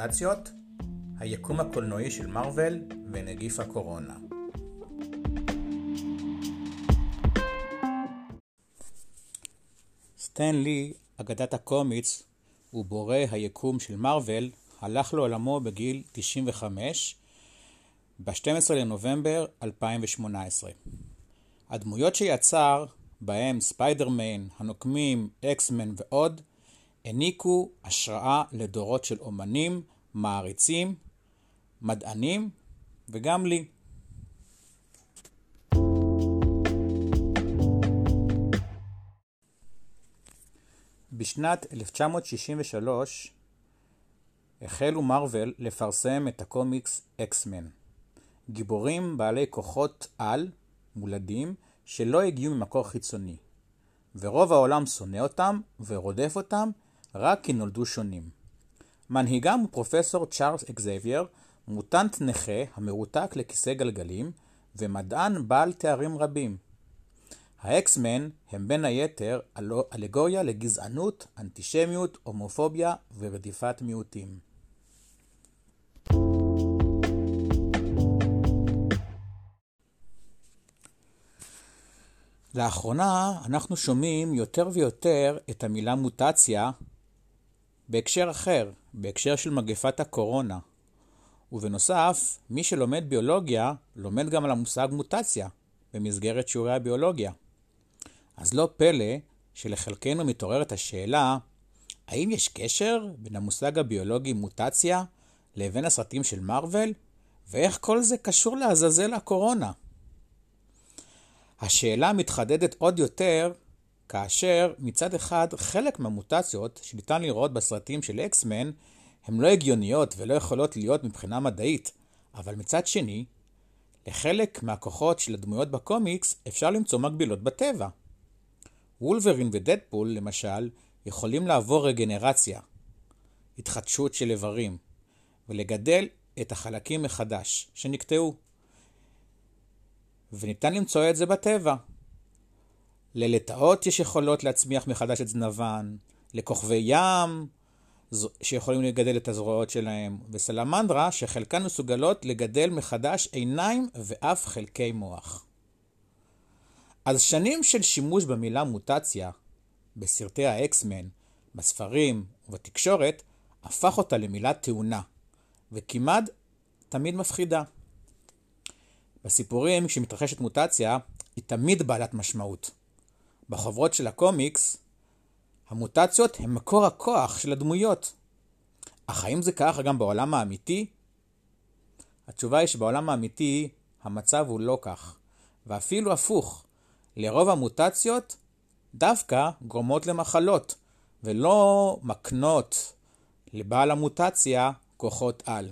מוטציות, היקום הקולנועי של מארוול ונגיף הקורונה. סטן לי, אגדת הקומיץ ובורא היקום של מארוול, הלך לעולמו בגיל 95 ב-12 לנובמבר 2018. הדמויות שיצר, בהם ספיידרמן, הנוקמים, אקסמן ועוד, העניקו השראה לדורות של אומנים, מעריצים, מדענים וגם לי. בשנת 1963 החלו מארוול לפרסם את הקומיקס אקסמן. גיבורים בעלי כוחות על, מולדים, שלא הגיעו ממקור חיצוני, ורוב העולם שונא אותם ורודף אותם רק כי נולדו שונים. מנהיגם הוא פרופסור צ'ארלס אקזייבייר, מוטנט נכה המרותק לכיסא גלגלים, ומדען בעל תארים רבים. ה X-Men הם בין היתר אלגוריה לגזענות, אנטישמיות, הומופוביה ורדיפת מיעוטים. לאחרונה אנחנו שומעים יותר ויותר את המילה מוטציה בהקשר אחר, בהקשר של מגפת הקורונה. ובנוסף, מי שלומד ביולוגיה, לומד גם על המושג מוטציה במסגרת שיעורי הביולוגיה. אז לא פלא שלחלקנו מתעוררת השאלה, האם יש קשר בין המושג הביולוגי מוטציה לבין הסרטים של מארוול, ואיך כל זה קשור לעזאזל הקורונה? השאלה מתחדדת עוד יותר כאשר מצד אחד חלק מהמוטציות שניתן לראות בסרטים של אקסמן הן לא הגיוניות ולא יכולות להיות מבחינה מדעית, אבל מצד שני, לחלק מהכוחות של הדמויות בקומיקס אפשר למצוא מקבילות בטבע. וולברין ודדפול, למשל, יכולים לעבור רגנרציה, התחדשות של איברים, ולגדל את החלקים מחדש שנקטעו. וניתן למצוא את זה בטבע. ללטאות יש יכולות להצמיח מחדש את זנבן, לכוכבי ים שיכולים לגדל את הזרועות שלהם, וסלמנדרה שחלקן מסוגלות לגדל מחדש עיניים ואף חלקי מוח. אז שנים של שימוש במילה מוטציה בסרטי האקסמן, בספרים ובתקשורת, הפך אותה למילה תאונה, וכמעט תמיד מפחידה. בסיפורים, כשמתרחשת מוטציה, היא תמיד בעלת משמעות. בחוברות של הקומיקס, המוטציות הן מקור הכוח של הדמויות. אך האם זה ככה גם בעולם האמיתי? התשובה היא שבעולם האמיתי המצב הוא לא כך, ואפילו הפוך. לרוב המוטציות דווקא גורמות למחלות, ולא מקנות לבעל המוטציה כוחות על.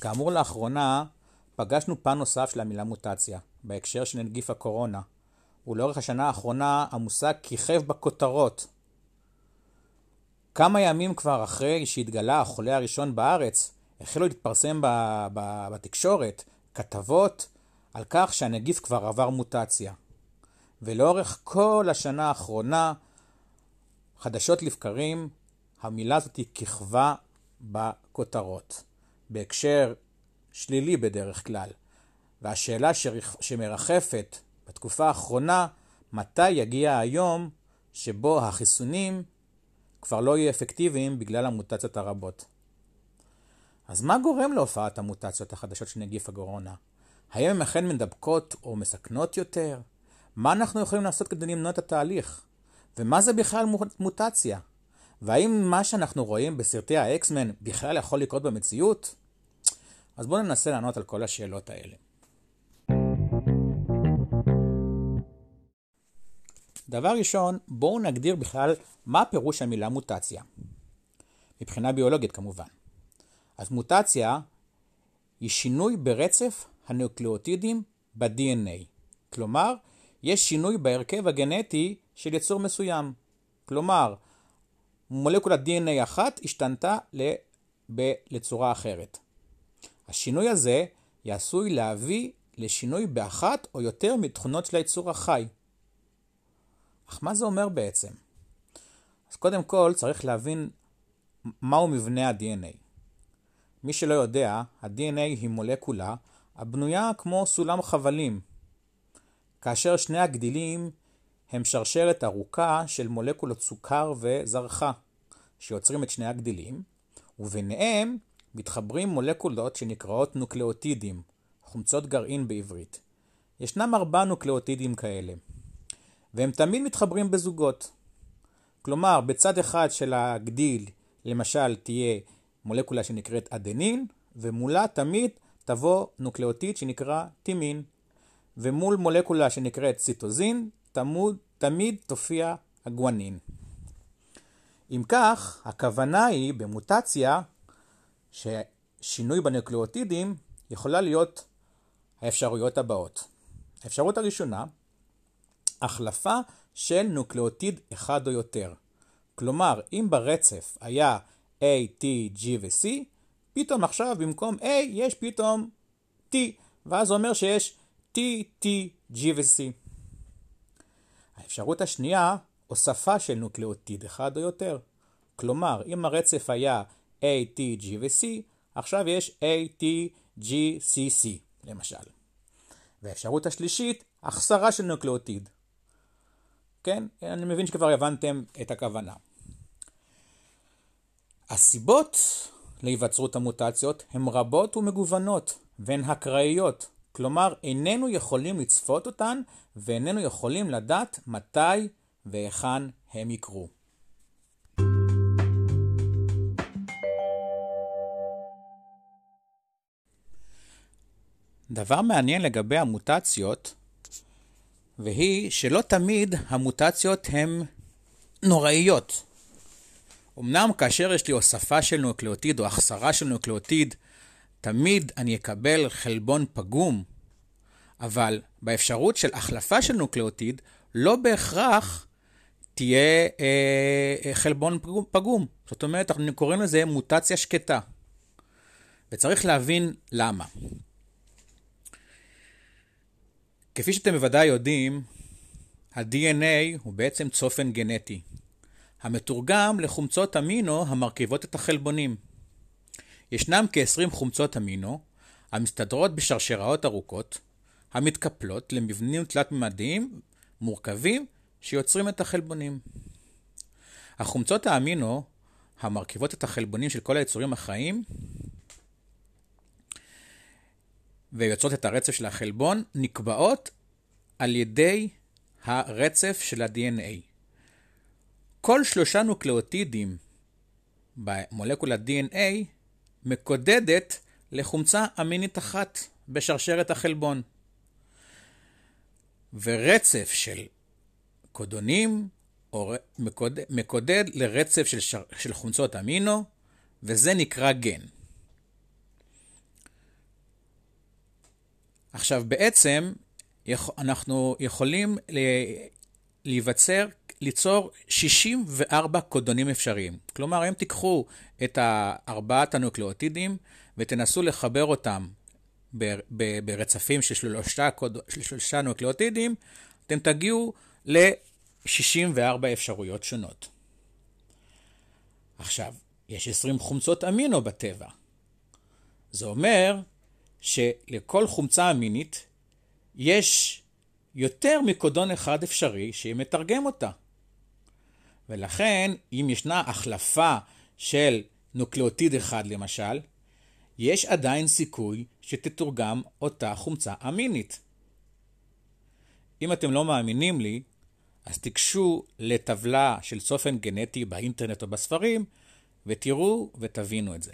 כאמור לאחרונה פגשנו פן נוסף של המילה מוטציה, בהקשר של נגיף הקורונה, ולאורך השנה האחרונה המושג כיכב בכותרות. כמה ימים כבר אחרי שהתגלה החולה הראשון בארץ, החלו להתפרסם בתקשורת כתבות על כך שהנגיף כבר עבר מוטציה. ולאורך כל השנה האחרונה, חדשות לבקרים, המילה הזאת כיכבה בכותרות. בהקשר שלילי בדרך כלל. והשאלה שמרחפת בתקופה האחרונה, מתי יגיע היום שבו החיסונים כבר לא יהיו אפקטיביים בגלל המוטציות הרבות. אז מה גורם להופעת המוטציות החדשות של נגיף הקורונה? האם הן אכן מדבקות או מסכנות יותר? מה אנחנו יכולים לעשות כדי למנוע את התהליך? ומה זה בכלל מוטציה? והאם מה שאנחנו רואים בסרטי האקסמן בכלל יכול לקרות במציאות? אז בואו ננסה לענות על כל השאלות האלה. דבר ראשון, בואו נגדיר בכלל מה פירוש המילה מוטציה. מבחינה ביולוגית כמובן. אז מוטציה היא שינוי ברצף הנוקלאוטידים ב-DNA. כלומר, יש שינוי בהרכב הגנטי של יצור מסוים. כלומר, מולקולת DNA אחת השתנתה לצורה אחרת. השינוי הזה יעשוי להביא לשינוי באחת או יותר מתכונות של היצור החי. אך מה זה אומר בעצם? אז קודם כל צריך להבין מהו מבנה ה-DNA. מי שלא יודע, ה-DNA היא מולקולה הבנויה כמו סולם חבלים, כאשר שני הגדילים הם שרשרת ארוכה של מולקולות סוכר וזרחה, שיוצרים את שני הגדילים, וביניהם מתחברים מולקולות שנקראות נוקלאוטידים, חומצות גרעין בעברית. ישנם ארבעה נוקלאוטידים כאלה, והם תמיד מתחברים בזוגות. כלומר, בצד אחד של הגדיל, למשל, תהיה מולקולה שנקראת אדנין, ומולה תמיד תבוא נוקלאוטיד שנקרא טימין. ומול מולקולה שנקראת ציטוזין, תמוד, תמיד תופיע הגואנין. אם כך, הכוונה היא במוטציה ששינוי בנוקלאוטידים יכולה להיות האפשרויות הבאות. האפשרות הראשונה, החלפה של נוקלאוטיד אחד או יותר. כלומר, אם ברצף היה A, T, G ו-C, פתאום עכשיו במקום A יש פתאום T, ואז זה אומר שיש T, T, G ו-C. האפשרות השנייה, הוספה של נוקלאוטיד אחד או יותר. כלומר, אם הרצף היה A, T, G ו-C, עכשיו יש A, T, G, C, C, למשל. והאפשרות השלישית, החסרה של נוקלאוטיד. כן? אני מבין שכבר הבנתם את הכוונה. הסיבות להיווצרות המוטציות הן רבות ומגוונות, והן אקראיות. כלומר, איננו יכולים לצפות אותן, ואיננו יכולים לדעת מתי והיכן הם יקרו. דבר מעניין לגבי המוטציות, והיא שלא תמיד המוטציות הן נוראיות. אמנם כאשר יש לי הוספה של נוקלאוטיד או החסרה של נוקלאוטיד, תמיד אני אקבל חלבון פגום, אבל באפשרות של החלפה של נוקלאוטיד, לא בהכרח תהיה אה, חלבון פגום. זאת אומרת, אנחנו קוראים לזה מוטציה שקטה. וצריך להבין למה. כפי שאתם בוודאי יודעים, ה-DNA הוא בעצם צופן גנטי, המתורגם לחומצות אמינו המרכיבות את החלבונים. ישנם כ-20 חומצות אמינו המסתדרות בשרשראות ארוכות, המתקפלות למבנים תלת-ממדיים מורכבים שיוצרים את החלבונים. החומצות האמינו המרכיבות את החלבונים של כל היצורים החיים ויוצרות את הרצף של החלבון, נקבעות על ידי הרצף של ה-DNA. כל שלושה נוקלאוטידים במולקולת DNA מקודדת לחומצה אמינית אחת בשרשרת החלבון. ורצף של קודונים או מקודד, מקודד לרצף של, שר, של חומצות אמינו, וזה נקרא גן. עכשיו בעצם אנחנו יכולים להיווצר, ליצור 64 קודונים אפשריים. כלומר, אם תיקחו את ארבעת הנוקלאוטידים ותנסו לחבר אותם ברצפים של שלושה. של שלושה נוקלאוטידים, אתם תגיעו ל-64 אפשרויות שונות. עכשיו, יש 20 חומצות אמינו בטבע. זה אומר שלכל חומצה אמינית יש יותר מקודון אחד אפשרי שמתרגם אותה. ולכן, אם ישנה החלפה של נוקלאוטיד אחד למשל, יש עדיין סיכוי שתתורגם אותה חומצה אמינית. אם אתם לא מאמינים לי, אז תיגשו לטבלה של צופן גנטי באינטרנט או בספרים, ותראו ותבינו את זה.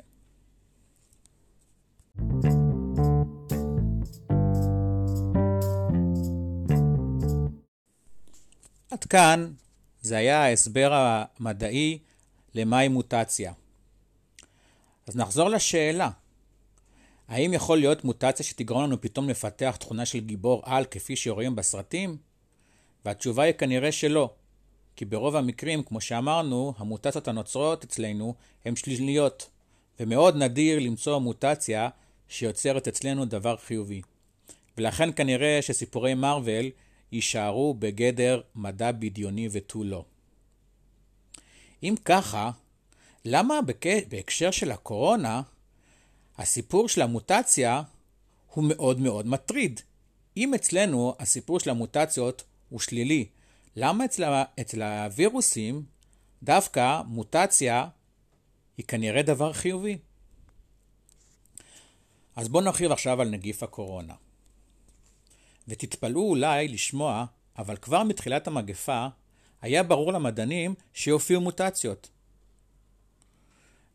עד כאן זה היה ההסבר המדעי למהי מוטציה. אז נחזור לשאלה, האם יכול להיות מוטציה שתגרום לנו פתאום לפתח תכונה של גיבור על כפי שרואים בסרטים? והתשובה היא כנראה שלא, כי ברוב המקרים, כמו שאמרנו, המוטציות הנוצרות אצלנו הן שליליות, ומאוד נדיר למצוא מוטציה שיוצרת אצלנו דבר חיובי. ולכן כנראה שסיפורי מארוול יישארו בגדר מדע בדיוני ותו לא. אם ככה, למה בהקשר של הקורונה, הסיפור של המוטציה הוא מאוד מאוד מטריד? אם אצלנו הסיפור של המוטציות הוא שלילי, למה אצל, אצל הווירוסים דווקא מוטציה היא כנראה דבר חיובי? אז בואו נרחיב עכשיו על נגיף הקורונה. ותתפלאו אולי לשמוע, אבל כבר מתחילת המגפה היה ברור למדענים שיופיעו מוטציות.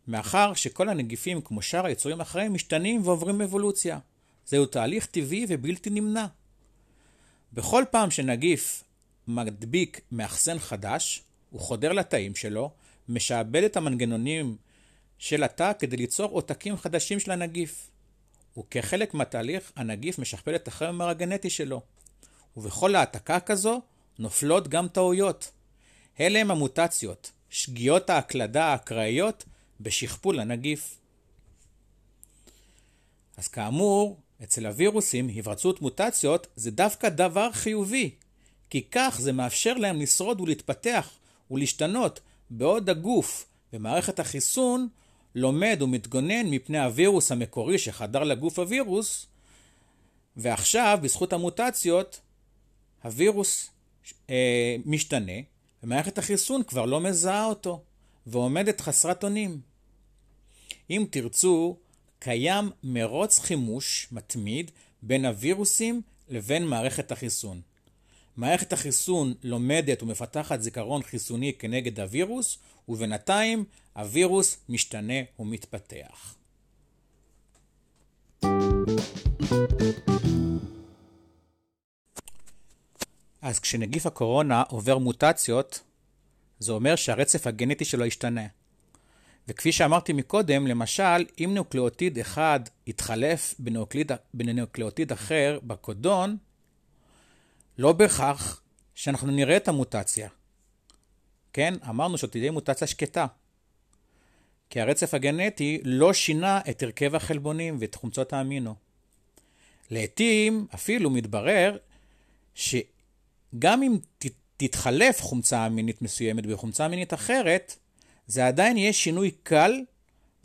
מאחר שכל הנגיפים, כמו שאר היצורים האחרים, משתנים ועוברים אבולוציה. זהו תהליך טבעי ובלתי נמנע. בכל פעם שנגיף מדביק מאחסן חדש, הוא חודר לתאים שלו, משעבד את המנגנונים של התא כדי ליצור עותקים חדשים של הנגיף. וכחלק מהתהליך, הנגיף משכפל את החומר הגנטי שלו. ובכל העתקה כזו נופלות גם טעויות. אלה הם המוטציות, שגיאות ההקלדה האקראיות בשכפול הנגיף. אז כאמור, אצל הווירוסים היווצרות מוטציות זה דווקא דבר חיובי, כי כך זה מאפשר להם לשרוד ולהתפתח ולהשתנות, בעוד הגוף ומערכת החיסון לומד ומתגונן מפני הווירוס המקורי שחדר לגוף הווירוס, ועכשיו, בזכות המוטציות, הווירוס אה, משתנה, ומערכת החיסון כבר לא מזהה אותו, ועומדת חסרת אונים. אם תרצו, קיים מרוץ חימוש מתמיד בין הווירוסים לבין מערכת החיסון. מערכת החיסון לומדת ומפתחת זיכרון חיסוני כנגד הווירוס, ובינתיים הווירוס משתנה ומתפתח. אז כשנגיף הקורונה עובר מוטציות, זה אומר שהרצף הגנטי שלו ישתנה. וכפי שאמרתי מקודם, למשל, אם נוקלאוטיד אחד יתחלף בנוקלאוטיד אחר בקודון, לא בהכרח שאנחנו נראה את המוטציה. כן, אמרנו שתהיה מוטציה שקטה. כי הרצף הגנטי לא שינה את הרכב החלבונים ואת חומצות האמינו. לעתים אפילו מתברר שגם אם תתחלף חומצה אמינית מסוימת בחומצה אמינית אחרת, זה עדיין יהיה שינוי קל,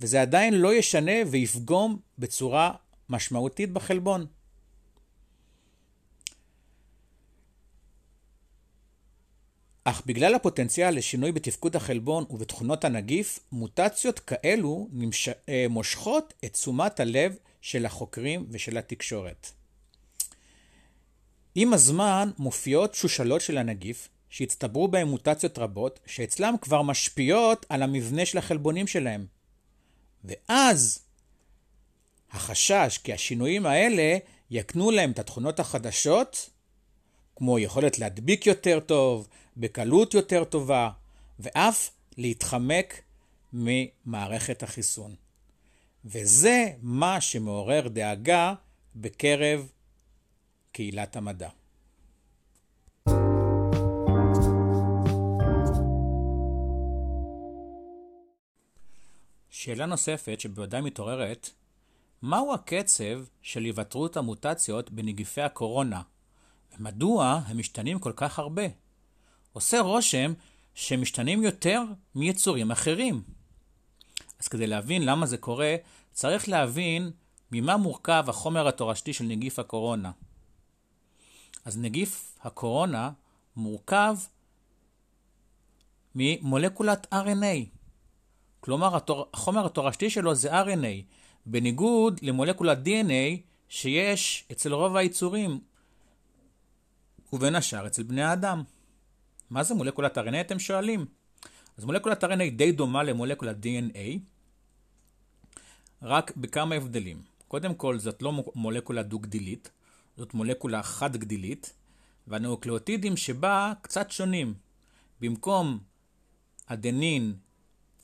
וזה עדיין לא ישנה ויפגום בצורה משמעותית בחלבון. אך בגלל הפוטנציאל לשינוי בתפקוד החלבון ובתכונות הנגיף, מוטציות כאלו נמש... אה, מושכות את תשומת הלב של החוקרים ושל התקשורת. עם הזמן מופיעות שושלות של הנגיף, שהצטברו בהם מוטציות רבות, שאצלם כבר משפיעות על המבנה של החלבונים שלהם. ואז החשש כי השינויים האלה יקנו להם את התכונות החדשות, כמו יכולת להדביק יותר טוב, בקלות יותר טובה, ואף להתחמק ממערכת החיסון. וזה מה שמעורר דאגה בקרב קהילת המדע. שאלה נוספת שבוודאי מתעוררת, מהו הקצב של היוותרות המוטציות בנגיפי הקורונה, ומדוע הם משתנים כל כך הרבה? עושה רושם שהם משתנים יותר מיצורים אחרים. אז כדי להבין למה זה קורה, צריך להבין ממה מורכב החומר התורשתי של נגיף הקורונה. אז נגיף הקורונה מורכב ממולקולת RNA. כלומר, החומר התורשתי שלו זה RNA, בניגוד למולקולת DNA שיש אצל רוב היצורים, ובין השאר אצל בני האדם. מה זה מולקולת RNA אתם שואלים? אז מולקולת RNA די דומה למולקולת DNA, רק בכמה הבדלים. קודם כל, זאת לא מולקולה דו-גדילית, זאת מולקולה חד-גדילית, והנאוקלאוטידים שבה קצת שונים. במקום אדנין,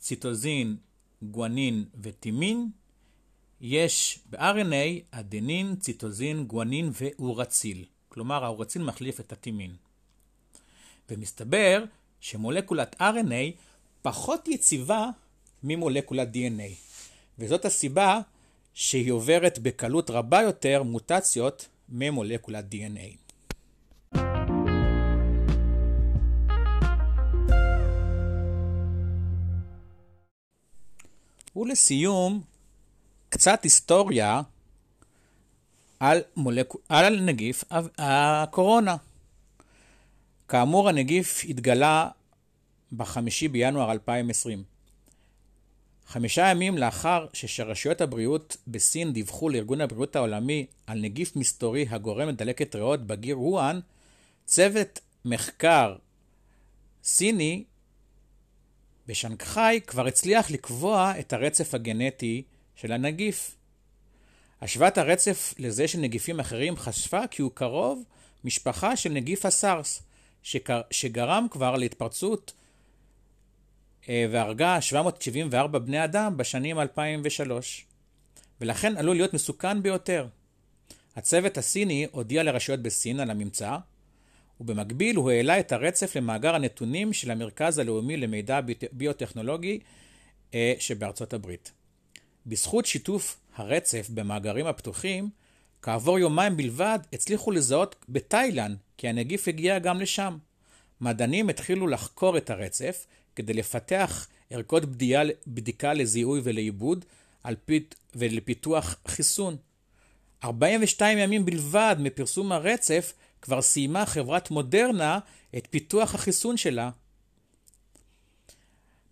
ציטוזין, גואנין וטימין, יש ב-RNA אדנין, ציטוזין, גואנין ואורציל. כלומר, האורציל מחליף את הטימין. ומסתבר שמולקולת RNA פחות יציבה ממולקולת DNA. וזאת הסיבה שהיא עוברת בקלות רבה יותר מוטציות ממולקולת DNA. ולסיום, קצת היסטוריה על, מולק... על נגיף הקורונה. כאמור, הנגיף התגלה בחמישי בינואר 2020. חמישה ימים לאחר שרשויות הבריאות בסין דיווחו לארגון הבריאות העולמי על נגיף מסתורי הגורם לדלקת ריאות בגיר וואן, צוות מחקר סיני בשנגחאי כבר הצליח לקבוע את הרצף הגנטי של הנגיף. השוואת הרצף לזה של נגיפים אחרים חשפה כי הוא קרוב משפחה של נגיף הסארס, שגרם כבר להתפרצות אה, והרגה 774 בני אדם בשנים 2003, ולכן עלול להיות מסוכן ביותר. הצוות הסיני הודיע לרשויות בסין על הממצא, ובמקביל הוא העלה את הרצף למאגר הנתונים של המרכז הלאומי למידע ביוטכנולוגי אה, שבארצות הברית. בזכות שיתוף הרצף במאגרים הפתוחים, כעבור יומיים בלבד הצליחו לזהות בתאילנד כי הנגיף הגיע גם לשם. מדענים התחילו לחקור את הרצף כדי לפתח ערכות בדיה, בדיקה לזיהוי ולעיבוד ולפיתוח חיסון. 42 ימים בלבד מפרסום הרצף כבר סיימה חברת מודרנה את פיתוח החיסון שלה.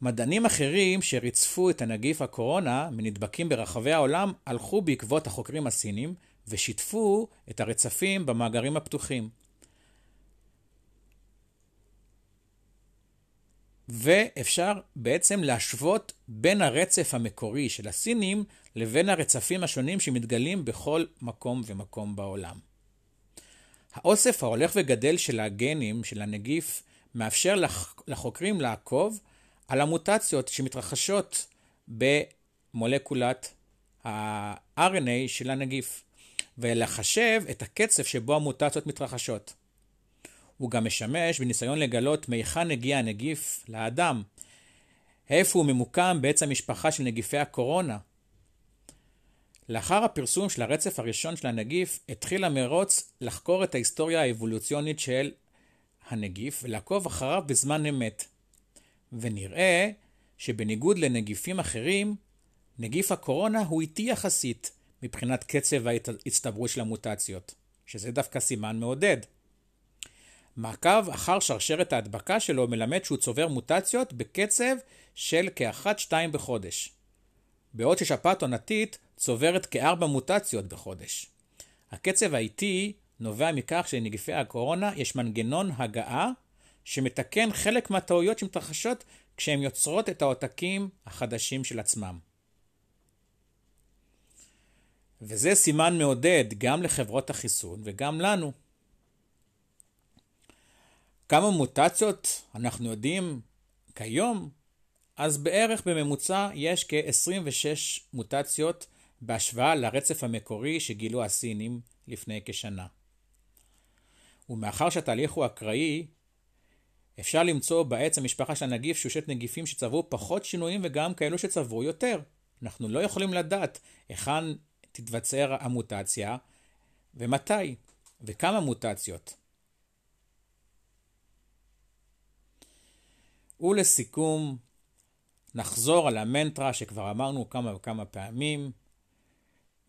מדענים אחרים שריצפו את הנגיף הקורונה מנדבקים ברחבי העולם הלכו בעקבות החוקרים הסינים ושיתפו את הרצפים במאגרים הפתוחים. ואפשר בעצם להשוות בין הרצף המקורי של הסינים לבין הרצפים השונים שמתגלים בכל מקום ומקום בעולם. האוסף ההולך וגדל של הגנים של הנגיף מאפשר לחוקרים לעקוב על המוטציות שמתרחשות במולקולת ה-RNA של הנגיף, ולחשב את הקצב שבו המוטציות מתרחשות. הוא גם משמש בניסיון לגלות מהיכן הגיע הנגיף לאדם, איפה הוא ממוקם בעץ המשפחה של נגיפי הקורונה. לאחר הפרסום של הרצף הראשון של הנגיף, התחיל המרוץ לחקור את ההיסטוריה האבולוציונית של הנגיף ולעקוב אחריו בזמן אמת. ונראה שבניגוד לנגיפים אחרים, נגיף הקורונה הוא איטי יחסית מבחינת קצב ההצטברות של המוטציות, שזה דווקא סימן מעודד. מעקב אחר שרשרת ההדבקה שלו מלמד שהוא צובר מוטציות בקצב של כאחת-שתיים בחודש, בעוד ששפעת עונתית צוברת כארבע מוטציות בחודש. הקצב האיטי נובע מכך שלנגיפי הקורונה יש מנגנון הגעה שמתקן חלק מהטעויות שמתרחשות כשהן יוצרות את העותקים החדשים של עצמם. וזה סימן מעודד גם לחברות החיסון וגם לנו. כמה מוטציות אנחנו יודעים כיום? אז בערך בממוצע יש כ-26 מוטציות בהשוואה לרצף המקורי שגילו הסינים לפני כשנה. ומאחר שהתהליך הוא אקראי, אפשר למצוא בעץ המשפחה של הנגיף שושת נגיפים שצברו פחות שינויים וגם כאלו שצברו יותר. אנחנו לא יכולים לדעת היכן תתבצר המוטציה ומתי וכמה מוטציות. ולסיכום, נחזור על המנטרה שכבר אמרנו כמה וכמה פעמים.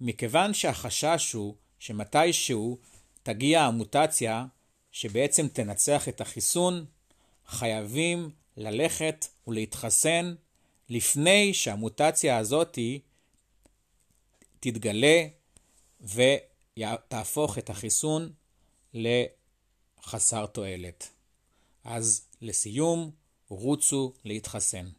מכיוון שהחשש הוא שמתישהו תגיע המוטציה שבעצם תנצח את החיסון, חייבים ללכת ולהתחסן לפני שהמוטציה הזאת תתגלה ותהפוך את החיסון לחסר תועלת. אז לסיום, רוצו להתחסן.